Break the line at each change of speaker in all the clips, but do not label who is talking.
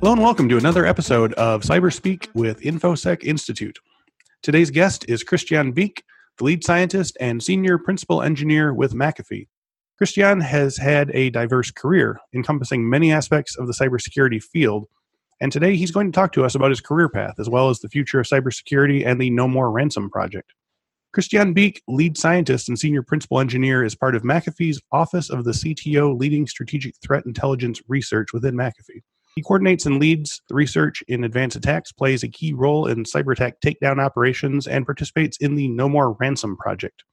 Hello and welcome to another episode of Cyberspeak with InfoSec Institute. Today's guest is Christian Beek, the lead scientist and senior principal engineer with McAfee. Christian has had a diverse career encompassing many aspects of the cybersecurity field, and today he's going to talk to us about his career path as well as the future of cybersecurity and the No More Ransom project. Christian Beek, lead scientist and senior principal engineer, is part of McAfee's Office of the CTO leading strategic threat intelligence research within McAfee. He coordinates and leads the research in advanced attacks, plays a key role in cyber attack takedown operations, and participates in the No More Ransom project.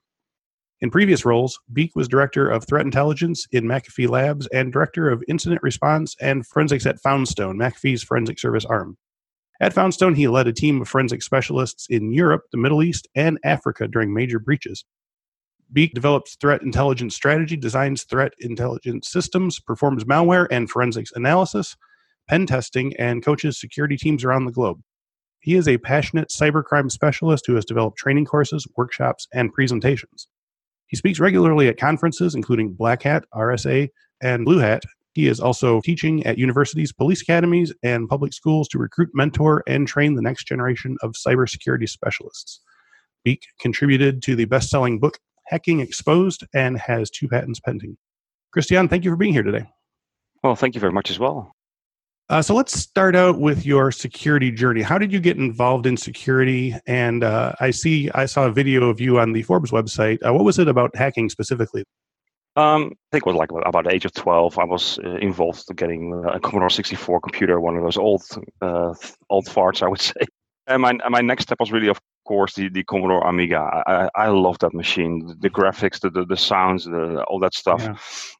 In previous roles, Beek was director of threat intelligence in McAfee Labs and director of incident response and forensics at Foundstone, McAfee's forensic service arm. At Foundstone, he led a team of forensic specialists in Europe, the Middle East, and Africa during major breaches. Beek develops threat intelligence strategy, designs threat intelligence systems, performs malware and forensics analysis, pen testing, and coaches security teams around the globe. He is a passionate cybercrime specialist who has developed training courses, workshops, and presentations. He speaks regularly at conferences, including Black Hat, RSA, and Blue Hat. He is also teaching at universities, police academies, and public schools to recruit, mentor, and train the next generation of cybersecurity specialists. Beek contributed to the best selling book Hacking Exposed and has two patents pending. Christian, thank you for being here today.
Well, thank you very much as well.
Uh, so let's start out with your security journey. How did you get involved in security? And uh, I see I saw a video of you on the Forbes website. Uh, what was it about hacking specifically?
Um, I think it was like about the age of 12. I was uh, involved in getting a Commodore 64 computer, one of those old uh, old farts, I would say. And my, my next step was really, of course, the, the Commodore Amiga. I, I love that machine, the, graphics, the, the, the sounds, the, all that stuff. Yeah.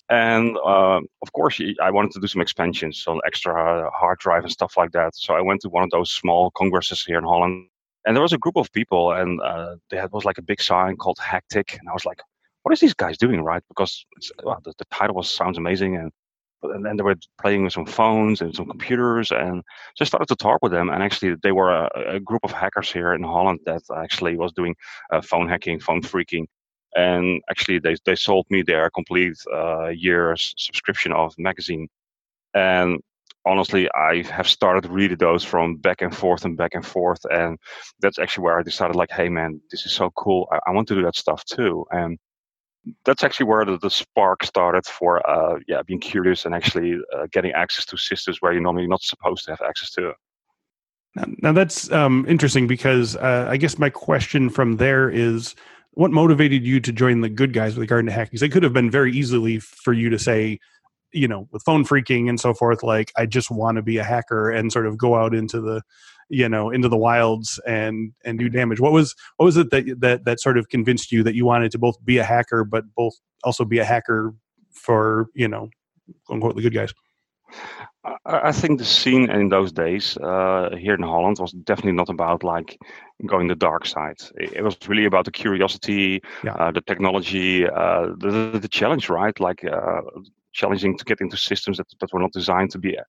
And uh, of course, I wanted to do some expansions, so extra hard drive and stuff like that. So I went to one of those small congresses here in Holland. And there was a group of people, and uh, they had was like a big sign called Hack-Tic. And I was like, what is these guys doing, right? Because well, the, the title was sounds amazing, and and then they were playing with some phones and some computers and so i started to talk with them and actually they were a, a group of hackers here in holland that actually was doing uh, phone hacking phone phreaking and actually they, they sold me their complete uh, year's subscription of magazine. And honestly i have started reading those from back and forth and back and forth and that's actually where i decided like hey man this is so cool. I, I want to do that stuff too. And that's actually where the, the spark started for uh, yeah being curious and actually uh, getting access to systems where you're normally not supposed to have access to.
Now, that's um, interesting because uh, I guess my question from there is what motivated you to join the good guys with regard to hacking? Because it could have been very easily for you to say, you know, with phone phreaking and so forth, like I just want to be a hacker and sort of go out into the you know into the wilds and and do damage what was what was it that that that sort of convinced you that you wanted to both be a hacker but both also be a hacker for you know unquote the good guys
I think the scene in those days uh, here in Holland was definitely not about like going the dark side. It, was really about the curiosity, yeah. uh, the technology, uh, the, the challenge, right? Like uh, challenging to get into systems that, that were not designed to be uh,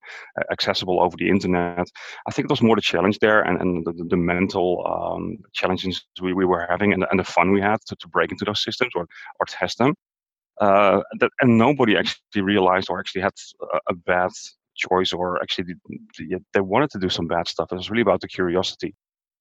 accessible over the internet. I think it was more the challenge there and, and the, the mental um, challenges we, we were having and, and the fun we had to, to break into those systems or, or test them. Uh, that, and nobody actually realized or actually had a, bad choice or actually they wanted to do some bad stuff. It was really about the curiosity.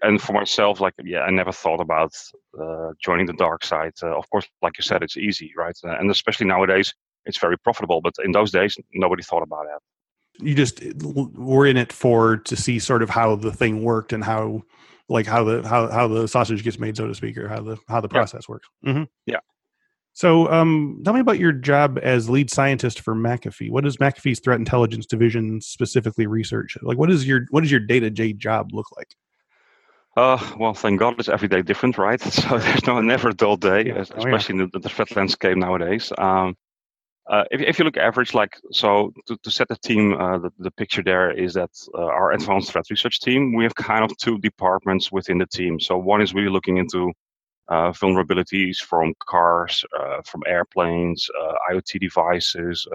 And for myself, like yeah, I never thought about uh, joining the dark side. Uh, of course, like you said, it's easy, right? Uh, and especially nowadays, it's very profitable. But in those days, nobody thought about that.
You just were in it for to see sort of how the thing worked and how, like how the how how the sausage gets made, so to speak, or how the how the process
yeah.
works. Mm-hmm.
Yeah.
So, um, tell me about your job as lead scientist for McAfee. What does McAfee's threat intelligence division specifically research? Like, what is your what does your day to day job look like?
Uh, well, thank God it's every day different, right? So there's no never a dull day, yeah. especially oh, yeah. in the, the, threat landscape nowadays. Um, uh, if, if you look average, like so, to, to set the team, uh, the, the picture there is that uh, our advanced threat research team, we have kind of two departments within the team. So one is really looking into uh, vulnerabilities from cars, uh, from airplanes, uh, IoT devices,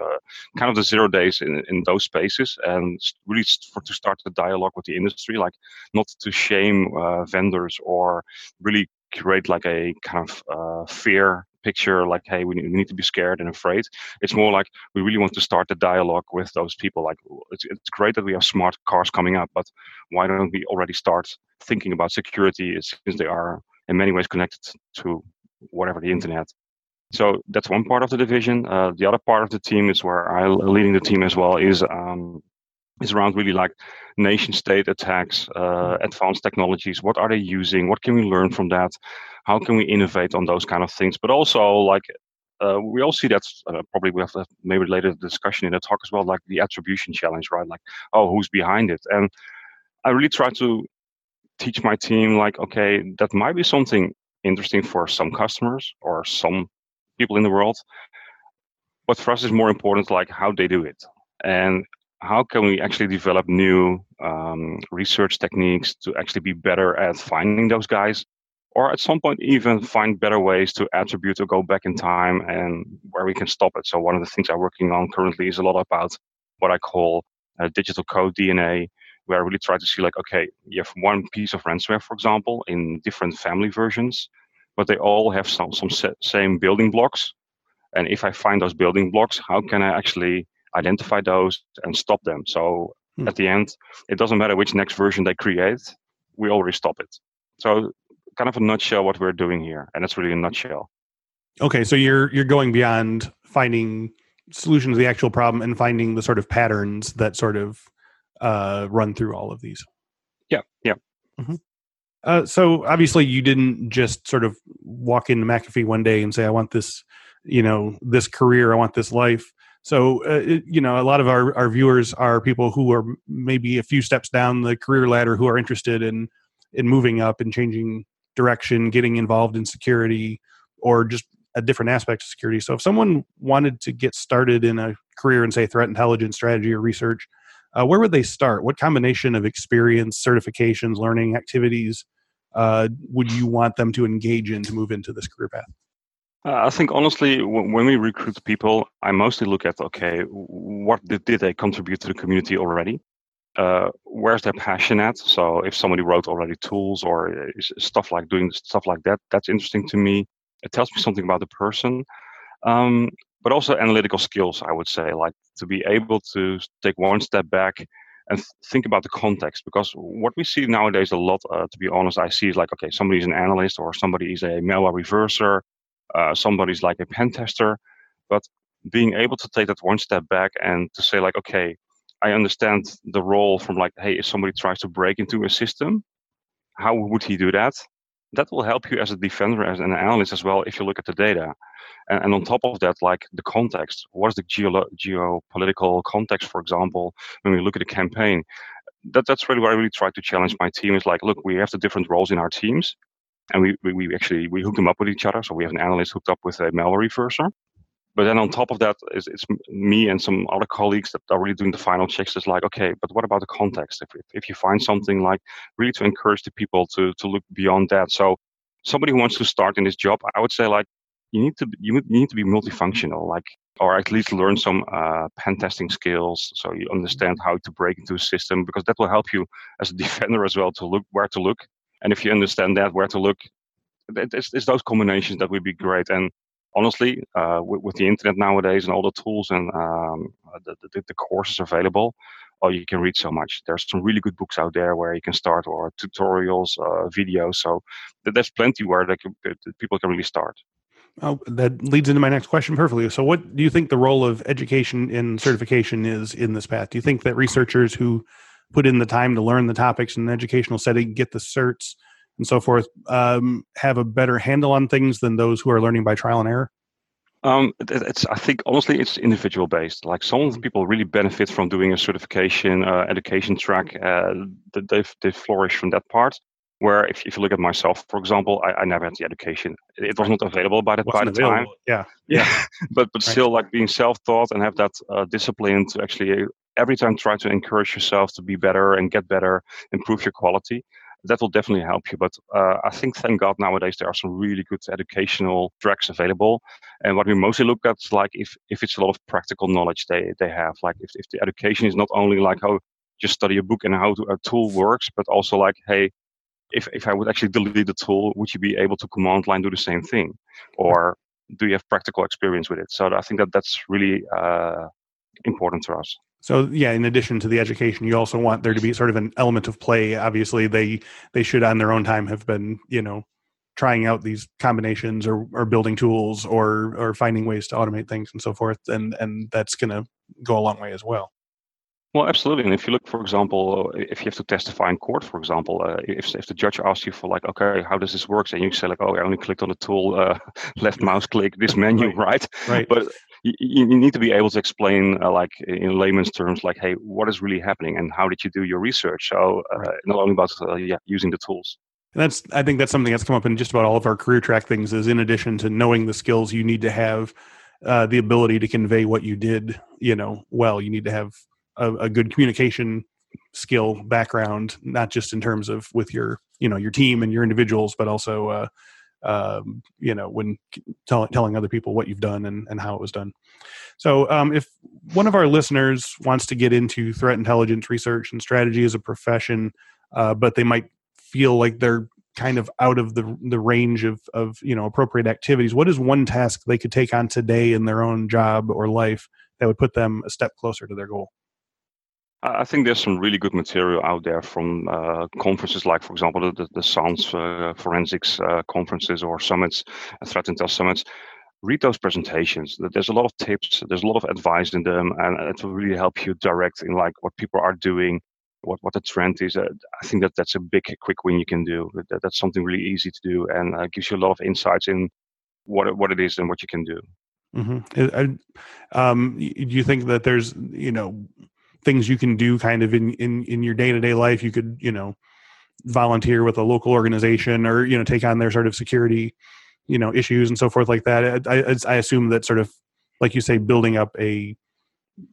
kind of the zero days in, in those spaces, and really for, to start the dialogue with the industry, like not to shame vendors or really create like a kind of fear picture like, hey, we need to be scared and afraid. It's more like we really want to start the dialogue with those people. Like, it's, it's great that we have smart cars coming up, but why don't we already start thinking about security since they are in many ways connected to whatever the internet. So that's one part of the division. Uh, the other part of the team is where I'm leading the team as well. Is um, is around really like nation state attacks, uh, advanced technologies. What are they using? What can we learn from that? How can we innovate on those kind of things? But also like uh, we all see that uh, probably we have to maybe later discussion in the talk as well, like the attribution challenge, right? Like, oh, who's behind it? And I really try to teach my team, like, okay, that might be something interesting for some customers or some people in the world, but for us, it's more important, like how they do it. And how can we actually develop new um, research techniques to actually be better at finding those guys? Or at some point even find better ways to attribute or go back in time and where we can stop it. So one of the things i'm working on currently is a lot about what i call uh, digital code dna where i really try to see like okay you have one piece of ransomware for example in different family versions but they all have some, some same building blocks. And if i find those building blocks how can i actually identify those and stop them. So hmm. at the end, it doesn't matter which next version they create, we already stop it. So kind of a nutshell what we're doing here, and that's really a nutshell.
Okay, so you're you're going beyond finding solutions to the actual problem and finding the sort of patterns that sort of uh, run through all of these.
Yeah, yeah. Mm-hmm.
Uh, so obviously, you didn't just sort of walk into McAfee one day and say, "I want this, you know, this career. I want this life." So, uh, you know, a lot of our, our viewers are people who are maybe a few steps down the career ladder who are interested in in moving up and changing direction, getting involved in security, or just a different aspect of security. So, if someone wanted to get started in a career in, say, threat intelligence strategy or research, uh, where would they start? What combination of experience, certifications, learning activities uh, would you want them to engage in to move into this career path?
Uh, I think honestly, when we recruit people, I mostly look at okay, what did, did they contribute to the community already? Uh, where's their passion at? So if somebody wrote already tools or uh, stuff like doing stuff like that, that's interesting to me. It tells me something about the person. Um, but also analytical skills, I would say, like to be able to take one step back and th- think about the context. Because what we see nowadays a lot, uh, to be honest, I see is like, okay, somebody's an analyst or somebody is a malware reverser uh, somebody's like a pen tester, but being able to take that one step back and to say like, okay, I understand the role from like, hey, if somebody tries to break into a system, how would he do that? That will help you as a defender, as an analyst as well, if you look at the data. And, and on top of that, like the context. What is the geo- geopolitical context, for example, when we look at a campaign? That, that's really what I really try to challenge my team is like, look, we have the different roles in our teams and we, we, we actually we hook them up with each other. So we have an analyst hooked up with a malware reverser. But then on top of that, is it's me and some other colleagues that are really doing the final checks. It's like, okay, but what about the context? If, if you find something like really to encourage the people to to look beyond that. So somebody who wants to start in this job, I would say like you need to you need to be multifunctional, like or at least learn some uh, pen testing skills, so you understand how to break into a system because that will help you as a defender as well to look where to look and if you understand that, where to look, it's, it's those combinations that would be great. And honestly, uh, with, with, the internet nowadays and all the tools and um, the, the, the, courses available, oh, you can read so much. There's some really good books out there where you can start, or tutorials, uh, videos. So there's plenty where they can, people can really start.
Oh, that leads into my next question perfectly. So, what do you think the role of education and certification is in this path? Do you think that researchers who put in the time to learn the topics in an educational setting, get the certs and so forth, um, have a better handle on things than those who are learning by trial and error?
Um, it's, I think honestly, it's individual based. Like some of the people really benefit from doing a certification uh, education track. Uh, they they flourish from that part. Where if, if you look at myself, for example, I, I never had the education. It was not available by the, by the time.
Yeah,
yeah. but but right. still, like being self taught and have that uh, discipline to actually every time try to encourage yourself to be better and get better, improve your quality. That will definitely help you. But uh, I think, thank God, nowadays there are some really good educational tracks available. And what we mostly look at is like if, if it's a lot of practical knowledge they, they have, like if, if the education is not only like how just study a book and how to, a tool works, but also like, hey, if, if I would actually delete the tool, would you be able to command line do the same thing? Or do you have practical experience with it? So I think that that's really uh, important to us.
So yeah, in addition to the education, you also want there to be sort of an element of play. Obviously, they they should on their own time have been you know trying out these combinations or, or building tools or or finding ways to automate things and so forth, and and that's going to go a long way as well.
Well, absolutely. And if you look, for example, if you have to testify in court, for example, uh, if, if the judge asks you for like, okay, how does this work? And you say like, oh, I only clicked on the tool, uh, left mouse click, this menu, right?
Right. right.
But you, you, need to be able to explain, uh, like in layman's terms, like, hey, what is really happening and how did you do your research? So uh, right. not only about uh, yeah, using the tools.
And that's, I think that's something that's come up in just about all of our career track things. Is in addition to knowing the skills, you need to have uh, the ability to convey what you did, you know, well. You need to have a, a, good communication skill background, not just in terms of with your you know your team and your individuals, but also uh, um, you know when tell, telling other people what you've done and, and how it was done. So, um, if one of our listeners wants to get into threat intelligence research and strategy as a profession, uh, but they might feel like they're kind of out of the the range of of you know appropriate activities, what is one task they could take on today in their own job or life that would put them a step closer to their goal?
I think there's some really good material out there from uh, conferences like, for example, the, the SANS uh, forensics uh, conferences or summits, uh, threat intel summits. Read those presentations. There's a lot of tips. There's a lot of advice in them, and it will really help you direct in like what people are doing, what what the trend is. Uh, I think that that's a big quick win you can do. That, that's something really easy to do, and uh, gives you a lot of insights in what what it is and what you can do.
Mm-hmm. Um, do you think that there's you know things you can do kind of in in in your day-to-day life you could you know volunteer with a local organization or you know take on their sort of security you know issues and so forth like that i i, I assume that sort of like you say building up a,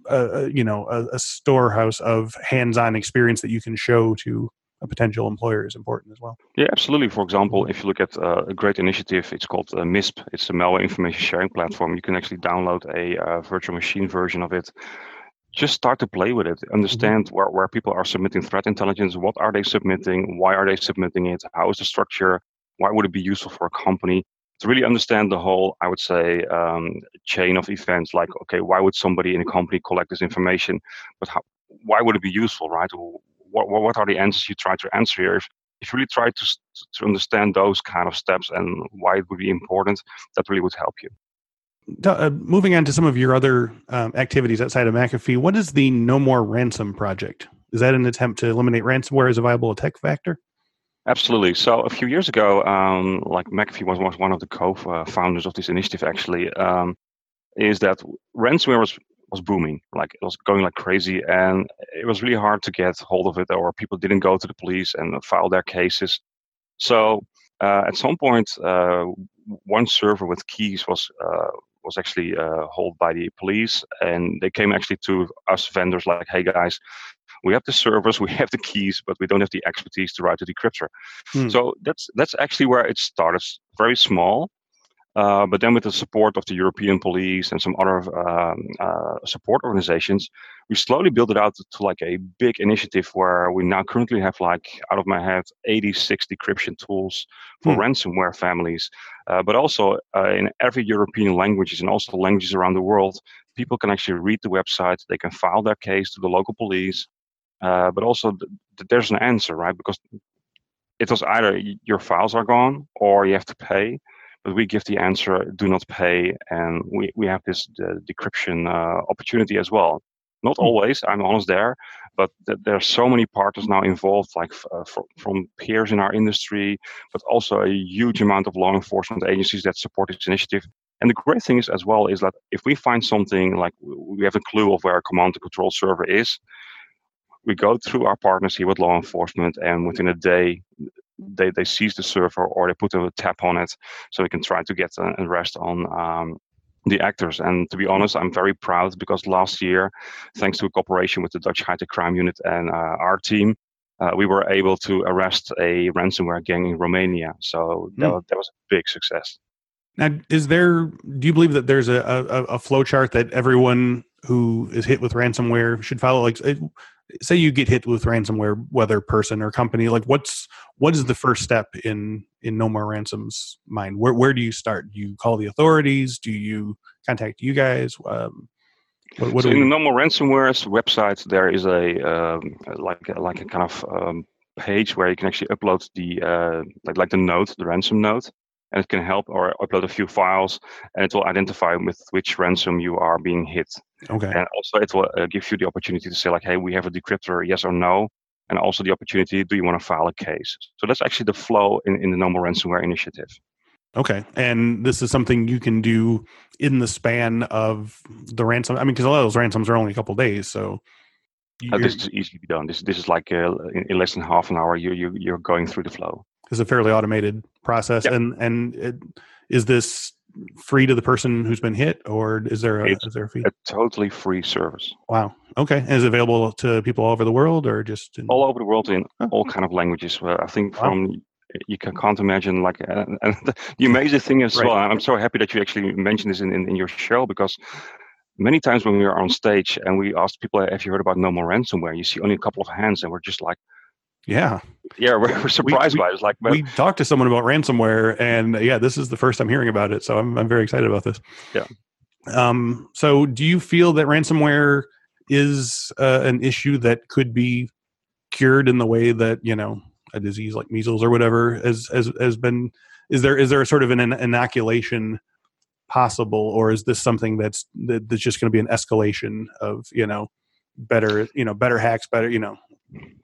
a you know a, a, storehouse of hands-on experience that you can show to a potential employer is important as well.
Yeah, absolutely. For example, if you look at uh, a great initiative, it's called uh, MISP. It's a malware information sharing platform. You can actually download a uh, virtual machine version of it just start to play with it. Mm-hmm. understand mm-hmm. where, where people are submitting threat intelligence. What are they submitting? Why are they submitting it? How is the structure? Why would it be useful for a company? To really understand the whole i would say um, chain of events like okay why would somebody in a company collect this information? But how, why would it be useful right? What, what are the answers you try to answer here? If, if you really try to, to understand those kind of steps and why it would be important that really would help you
uh, moving on to some of your other um, activities outside of McAfee, what is the No More Ransom project? Is that an attempt to eliminate ransomware as a viable attack vector?
Absolutely. So a few years ago, um, like McAfee was, was one of the co-founders of this initiative. Actually, um, is that ransomware was was booming, like it was going like crazy, and it was really hard to get hold of it, or people didn't go to the police and file their cases. So uh, at some point, uh, one server with keys was uh, was actually uh, held by the police, and they came actually to us vendors like, "Hey guys, we have the servers, we have the keys, but we don't have the expertise to write the decryptor." Hmm. So that's that's actually where it started. Very small, uh, but then with the support of the European police and some other um, uh, support organizations, we slowly built it out to like a big initiative where we now currently have like, out of my head, 86 decryption tools for hmm. ransomware families. Uh, but also uh, in every European languages and also languages around the world, people can actually read the website, they can file their case to the local police. Uh, but also th- th- there's an answer, right? Because it was either your files are gone or you have to pay but we give the answer do not pay and we, we have this decryption uh, opportunity as well not hmm. always i'm honest there but th- there are so many partners now involved like uh, fr- from peers in our industry but also a huge amount of law enforcement agencies that support this initiative and the great thing is as well is that if we find something like we have a clue of where a command and control server is we go through our partners here with law enforcement and within a day they, they seize the server or they put a tap on it so we can try to get an arrest on um, the actors. And to be honest, I'm very proud because last year, thanks to a cooperation with the Dutch High Tech Crime Unit and uh, our team, uh, we were able to arrest a ransomware gang in Romania. So that, mm. that was a big success.
Now, is there? Do you believe that there's a, a, a flow chart that everyone who is hit with ransomware should follow? Like, say you get hit with ransomware, whether person or company, like what's what is the first step in in No More Ransoms mind? Where where do you start? Do you call the authorities? Do you contact you guys? Um,
what, what so in the No More Ransomware's website, there is a um, like like a kind of um, page where you can actually upload the uh, like like the note, the ransom note, and it can help or upload a few files, and it will identify with which ransom you are being hit.
Okay.
And also, it will uh, give you the opportunity to say like, hey, we have a decryptor, yes or no, and also the opportunity, do you want to file a case? So that's actually the flow in, in the No More Ransomware initiative.
Okay. And this is something you can do in the span of the ransom. I mean, because a lot of those ransoms are only a couple days. So
uh, this is easily done. This this is like uh, in, in, less than half an hour. You you you're going through the flow.
It's a fairly automated process, yep. and and it, is this free to the person who's been hit, or is there a, is there a fee?
A totally free service.
Wow. Okay. And is it available to people all over the world, or just
in... all over the world in oh. all kind of languages? I think wow. from you can, can't imagine like uh, and the amazing thing as right. well i'm so happy that you actually mentioned this in, in, in, your show because many times when we are on stage and we ask people, "Have you heard about No More Ransomware?" You see only a couple of hands, and we're just like,
"Yeah,
yeah." We're, we're surprised we, by it. It's like
we talked to someone about ransomware, and yeah, this is the first I'm hearing about it, so I'm I'm very excited about this.
Yeah.
Um. So, do you feel that ransomware is uh, an issue that could be cured in the way that you know a disease like measles or whatever has has has been? Is there is there a sort of an inoculation? possible, or is this something that's that's just going to be an escalation of you know better you know better hacks, better you know?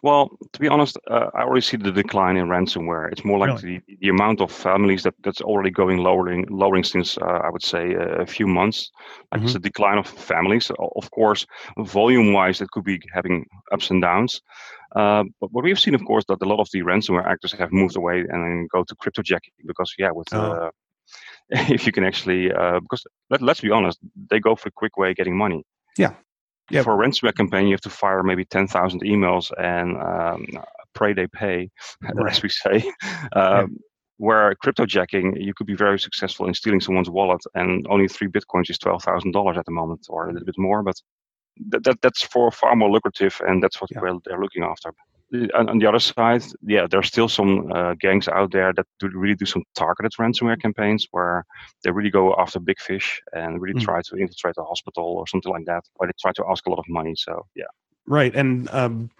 Well, to be honest, uh, I already see the decline in ransomware. It's more like really? the, the amount of families that, that's already going lowering lowering since uh, I would say a few months. Like mm-hmm. it's a decline of families. Of course, volume wise, it could be having ups and downs. Uh, but what we've seen, of course, that a lot of the ransomware actors have moved away and go to cryptojacking because, yeah, with oh. Uh, if you can actually uh, because let, let's be honest they go for a quick way of getting money
yeah
yeah for a ransomware campaign you have to fire maybe 10,000 emails and um, pray they pay right. as we say um, yeah. where cryptojacking you could be very successful in stealing someone's wallet and only three bitcoins is $12,000 at the moment or a little bit more but that, that that's for far more lucrative and that's what yeah. they're looking after on, on the other side, yeah, there's still some uh, gangs out there that do really do some targeted ransomware campaigns where they really go after big fish and really mm. try to infiltrate a hospital or something like that, or they try to ask a lot of money. So yeah,
right. And um,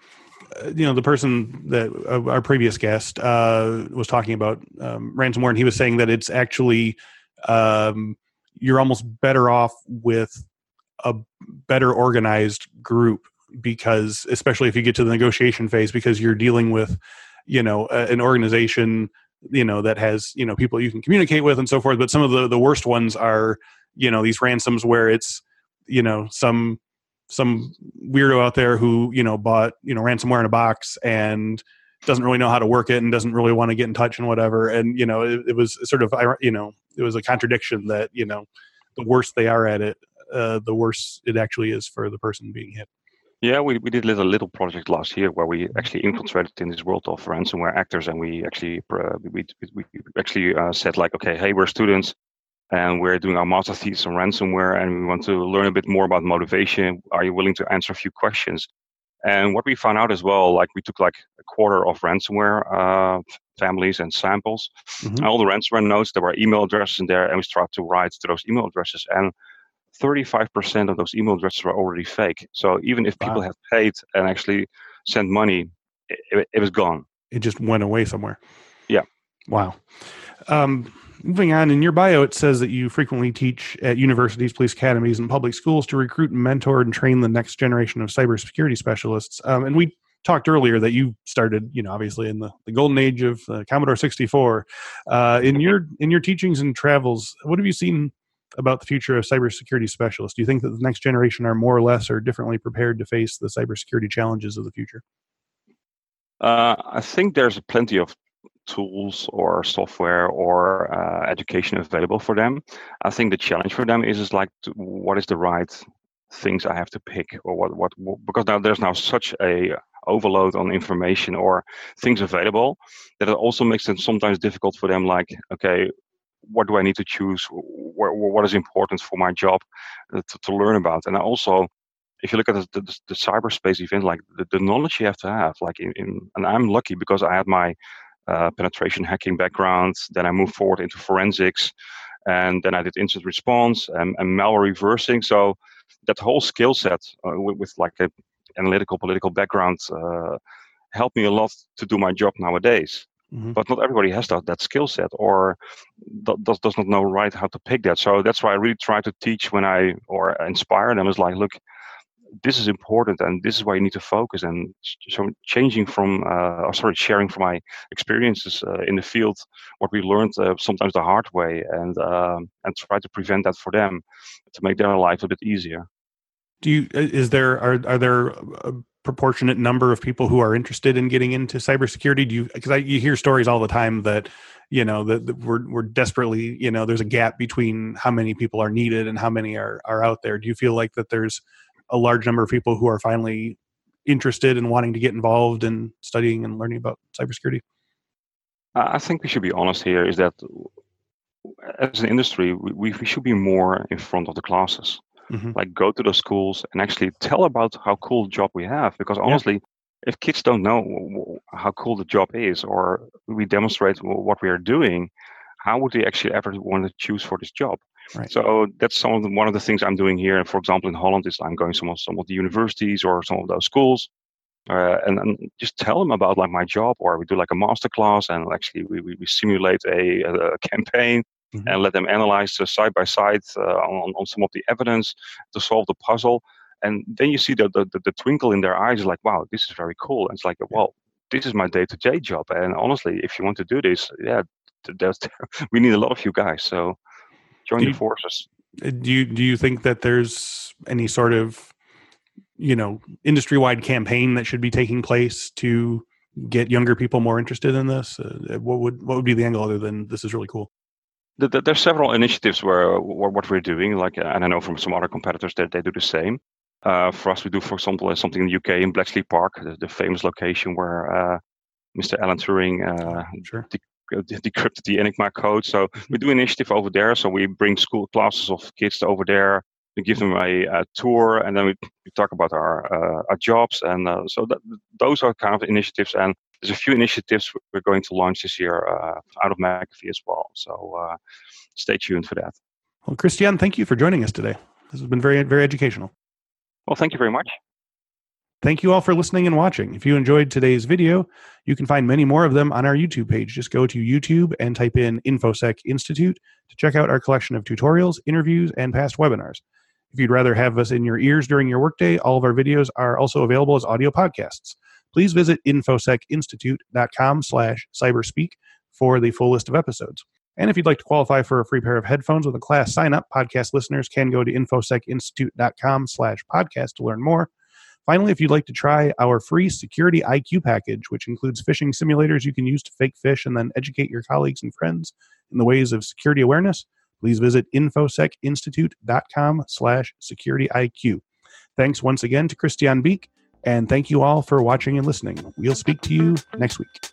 uh, you know, the person that uh, our previous guest uh, was talking about um, ransomware, and he was saying that it's actually um, you're almost better off with a better organized group because especially if you get to the negotiation phase because you're dealing with you know a, an organization you know that has you know people you can communicate with and so forth but some of the the worst ones are you know these ransoms where it's you know some some weirdo out there who you know bought you know ransomware in a box and doesn't really know how to work it and doesn't really want to get in touch and whatever and you know it, it was sort of you know it was a contradiction that you know the worse they are at it uh, the worse it actually is for the person being hit
yeah, we, we did a little, little project last year where we actually infiltrated in this world of ransomware actors, and we actually uh, we, we actually uh, said like, okay, hey, we're students, and we're doing our master thesis on ransomware, and we want to learn a bit more about motivation. Are you willing to answer a few questions? And what we found out as well, like we took like a quarter of ransomware uh, families and samples, mm-hmm. and all the ransomware notes. There were email addresses in there, and we started to write to those email addresses and 35% of those email addresses were already fake. So even if people wow. have paid and actually sent money, it, it, was gone.
It just went away somewhere.
Yeah.
Wow. Um, moving on, in your bio, it says that you frequently teach at universities, police academies, and public schools to recruit, mentor, and train the next generation of cybersecurity specialists. Um, and we talked earlier that you started, you know, obviously in the, the golden age of uh, Commodore 64. Uh, in your in your teachings and travels, what have you seen about the future of cybersecurity specialists? Do you think that the next generation are more or less or differently prepared to face the cybersecurity challenges of the future?
Uh, I think there's plenty of tools or software or uh, education available for them. I think the challenge for them is is like to, what is the right things I have to pick or what what because now there's now such a overload on information or things available that it also makes it sometimes difficult for them like okay what do I need to choose? What, what is important for my job uh, to, to learn about? And also if you look at the, the, the cyberspace event, like the, the, knowledge you have to have, like in, in and I'm lucky because I had my uh, penetration hacking background. Then I moved forward into forensics, and then I did incident response and, and malware reversing. So that whole skill set uh, with, with, like a analytical political background uh, helped me a lot to do my job nowadays. Mm-hmm. But not everybody has that, that skill set or does, does not know right how to pick that. So that's why I really try to teach when I or inspire them is like, look, this is important and this is why you need to focus and so changing from uh, or sorry sharing from my experiences uh, in the field what we learned uh, sometimes the hard way and um, and try to prevent that for them to make their life a bit easier
do you uh, is there are are there a proportionate number of people who are interested in getting into cybersecurity do you because I you hear stories all the time that you know that, that we're we're desperately you know there's a gap between how many people are needed and how many are are out there do you feel like that there's a large number of people who are finally interested in wanting to get involved in studying and learning about cybersecurity?
I think we should be honest here is that as an industry, we, we should be more in front of the classes. Mm-hmm. Like go to the schools and actually tell about how cool the job we have. Because honestly, yeah. if kids don't know how cool the job is, or we demonstrate what we are doing, how would they actually ever want to choose for this job? Right. So that's some of the, one of the things I'm doing here. And for example, in Holland, is I'm going some of some of the universities or some of those schools, uh, and, and, just tell them about like my job, or we do like a master class, and actually we, we, we simulate a, a campaign mm-hmm. and let them analyze uh, side by side uh, on, on some of the evidence to solve the puzzle. And then you see the, the, the, the twinkle in their eyes, like, wow, this is very cool. And it's like, well, this is my day to day job. And honestly, if you want to do this, yeah, there's, we need a lot of you guys. So join the forces.
Uh, do you do you think that there's any sort of you know industry wide campaign that should be taking place to get younger people more interested in this? Uh, what would what would be the angle other than this is really cool?
The, the, there's several initiatives where, where, what we're doing, like, and I know from some other competitors that they do the same. Uh, for us, we do, for example, something in the UK in Bletchley Park, the, the famous location where uh, Mr. Alan Turing uh, sure decrypted the Enigma code. So we do an initiative over there. So we bring school classes of kids over there. We give them a, a tour, and then we, we talk about our uh, our jobs. And uh, so that, those are kind of initiatives. And there's a few initiatives we're going to launch this year uh, out of McAfee as well. So uh, stay tuned for that.
Well, Christian, thank you for joining us today. This has been very very educational.
Well, thank you very much.
Thank you all for listening and watching. If you enjoyed today's video, you can find many more of them on our YouTube page. Just go to YouTube and type in InfoSec Institute to check out our collection of tutorials, interviews, and past webinars. If you'd rather have us in your ears during your workday, all of our videos are also available as audio podcasts. Please visit infosecinstitute.com slash cyberspeak for the full list of episodes. And if you'd like to qualify for a free pair of headphones with a class sign up, podcast listeners can go to infosecinstitute.com slash podcast to learn more. Finally, if you'd like to try our free Security IQ package, which includes phishing simulators you can use to fake fish and then educate your colleagues and friends in the ways of security awareness, please visit infosecinstitute.com slash security-iq. Thanks once again to Christian Beek, and thank you all for watching and listening. We'll speak to you next week.